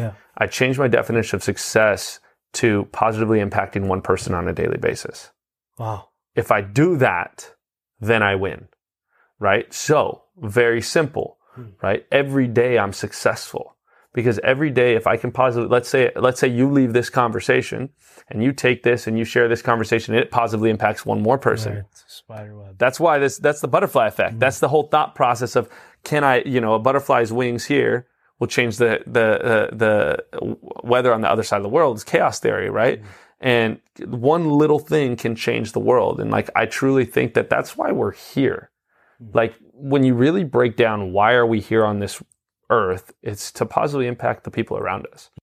Yeah. I changed my definition of success to positively impacting one person on a daily basis. Wow. If I do that, then I win. Right? So, very simple, Hmm. right? Every day I'm successful because every day if I can positively let's say let's say you leave this conversation and you take this and you share this conversation it positively impacts one more person. Right. Spider web. That's why this that's the butterfly effect. That's the whole thought process of can I, you know, a butterfly's wings here will change the the uh, the weather on the other side of the world. It's chaos theory, right? And one little thing can change the world. And like I truly think that that's why we're here. Like when you really break down why are we here on this earth, it's to positively impact the people around us.